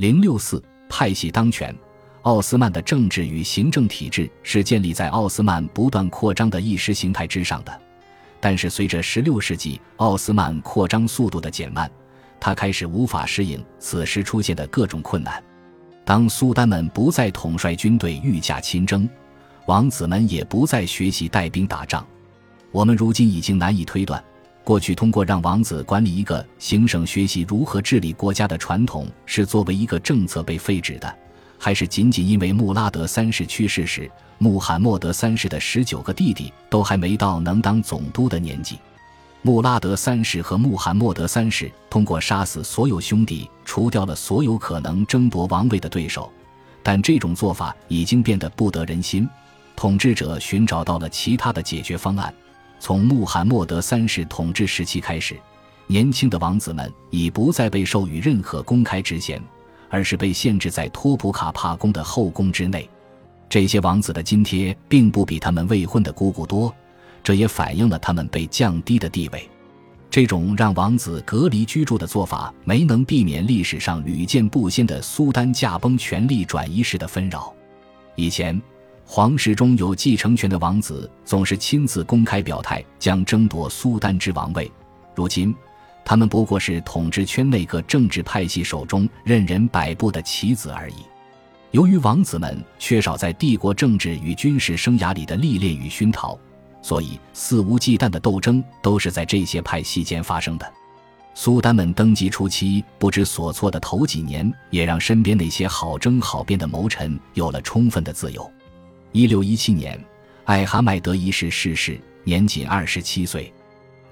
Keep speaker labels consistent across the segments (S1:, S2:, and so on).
S1: 零六四派系当权，奥斯曼的政治与行政体制是建立在奥斯曼不断扩张的意识形态之上的。但是，随着十六世纪奥斯曼扩张速度的减慢，他开始无法适应此时出现的各种困难。当苏丹们不再统帅军队御驾亲征，王子们也不再学习带兵打仗。我们如今已经难以推断，过去通过让王子管理一个行省学习如何治理国家的传统是作为一个政策被废止的，还是仅仅因为穆拉德三世去世时，穆罕默德三世的十九个弟弟都还没到能当总督的年纪。穆拉德三世和穆罕默德三世通过杀死所有兄弟，除掉了所有可能争夺王位的对手，但这种做法已经变得不得人心。统治者寻找到了其他的解决方案。从穆罕默德三世统治时期开始，年轻的王子们已不再被授予任何公开职衔，而是被限制在托普卡帕宫的后宫之内。这些王子的津贴并不比他们未婚的姑姑多。这也反映了他们被降低的地位。这种让王子隔离居住的做法，没能避免历史上屡见不鲜的苏丹驾崩、权力转移时的纷扰。以前，皇室中有继承权的王子总是亲自公开表态，将争夺苏丹之王位。如今，他们不过是统治圈内各政治派系手中任人摆布的棋子而已。由于王子们缺少在帝国政治与军事生涯里的历练与熏陶。所以，肆无忌惮的斗争都是在这些派系间发生的。苏丹们登基初期不知所措的头几年，也让身边那些好争好辩的谋臣有了充分的自由。一六一七年，艾哈迈德一世逝世，年仅二十七岁。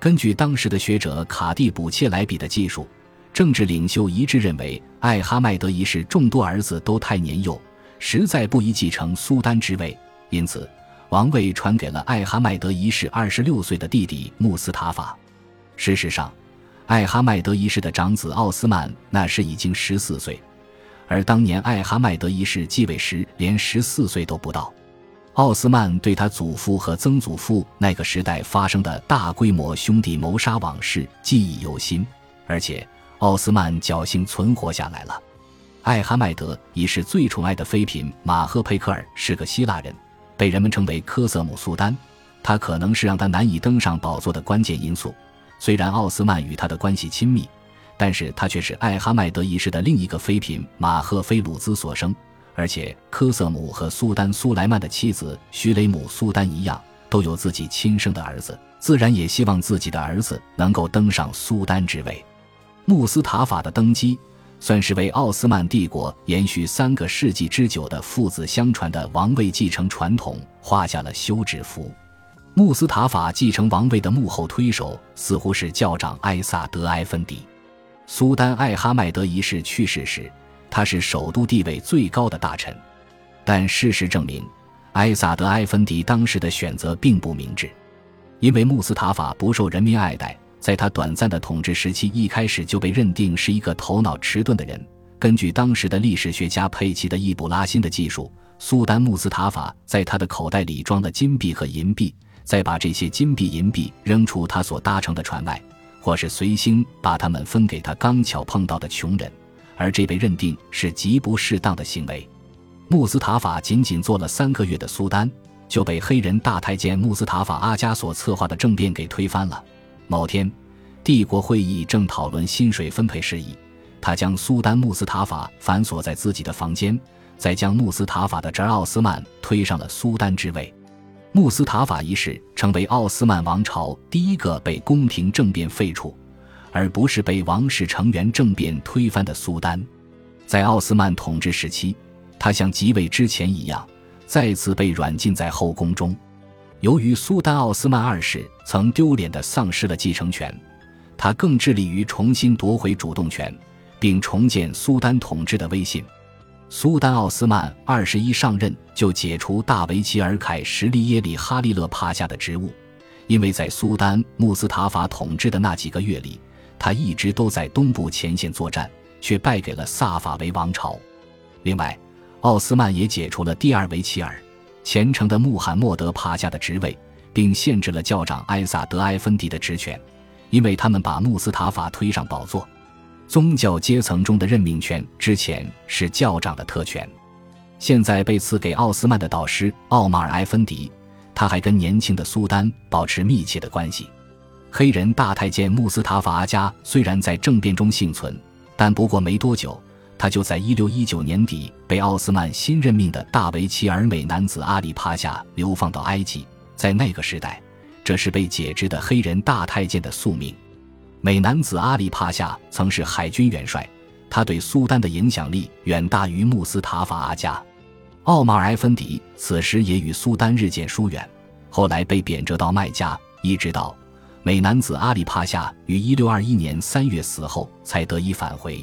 S1: 根据当时的学者卡蒂卜切莱比的记述，政治领袖一致认为，艾哈迈德一世众多儿子都太年幼，实在不宜继承苏丹之位，因此。王位传给了艾哈迈德一世二十六岁的弟弟穆斯塔法。事实上，艾哈迈德一世的长子奥斯曼那时已经十四岁，而当年艾哈迈德一世继位时连十四岁都不到。奥斯曼对他祖父和曾祖父那个时代发生的大规模兄弟谋杀往事记忆犹新，而且奥斯曼侥幸存活下来了。艾哈迈德一世最宠爱的妃嫔马赫佩克尔是个希腊人。被人们称为科瑟姆苏丹，他可能是让他难以登上宝座的关键因素。虽然奥斯曼与他的关系亲密，但是他却是艾哈迈德一世的另一个妃嫔马赫菲鲁兹所生。而且科瑟姆和苏丹苏莱曼的妻子徐雷姆苏丹一样，都有自己亲生的儿子，自然也希望自己的儿子能够登上苏丹之位。穆斯塔法的登基。算是为奥斯曼帝国延续三个世纪之久的父子相传的王位继承传统画下了休止符。穆斯塔法继承王位的幕后推手似乎是教长埃萨德埃芬迪。苏丹艾哈迈德一世去世时，他是首都地位最高的大臣。但事实证明，埃萨德埃芬迪当时的选择并不明智，因为穆斯塔法不受人民爱戴。在他短暂的统治时期，一开始就被认定是一个头脑迟钝的人。根据当时的历史学家佩奇的易卜拉欣的技术，苏丹穆斯塔法在他的口袋里装了金币和银币，再把这些金币银币扔出他所搭乘的船外，或是随心把它们分给他刚巧碰到的穷人，而这被认定是极不适当的行为。穆斯塔法仅仅做了三个月的苏丹，就被黑人大太监穆斯塔法阿加所策划的政变给推翻了。某天，帝国会议正讨论薪水分配事宜。他将苏丹穆斯塔法反锁在自己的房间，再将穆斯塔法的侄奥斯曼推上了苏丹之位。穆斯塔法一世成为奥斯曼王朝第一个被宫廷政变废除，而不是被王室成员政变推翻的苏丹。在奥斯曼统治时期，他像即位之前一样，再次被软禁在后宫中。由于苏丹奥斯曼二世曾丢脸地丧失了继承权，他更致力于重新夺回主动权，并重建苏丹统治的威信。苏丹奥斯曼二十一上任就解除大维齐尔凯什利耶里哈利勒帕夏的职务，因为在苏丹穆斯塔法统治的那几个月里，他一直都在东部前线作战，却败给了萨法维王朝。另外，奥斯曼也解除了第二维齐尔。虔诚的穆罕默德帕夏的职位，并限制了教长埃萨德埃芬迪的职权，因为他们把穆斯塔法推上宝座。宗教阶层中的任命权之前是教长的特权，现在被赐给奥斯曼的导师奥马尔埃芬迪。他还跟年轻的苏丹保持密切的关系。黑人大太监穆斯塔法阿加虽然在政变中幸存，但不过没多久，他就在1619年底被奥斯曼新任命的大维齐尔美男子阿里帕夏流放到埃及。在那个时代，这是被解职的黑人大太监的宿命。美男子阿里帕夏曾是海军元帅，他对苏丹的影响力远大于穆斯塔法阿加。奥马尔埃芬迪此时也与苏丹日渐疏远，后来被贬谪到麦加，一直到美男子阿里帕夏于1621年3月死后，才得以返回。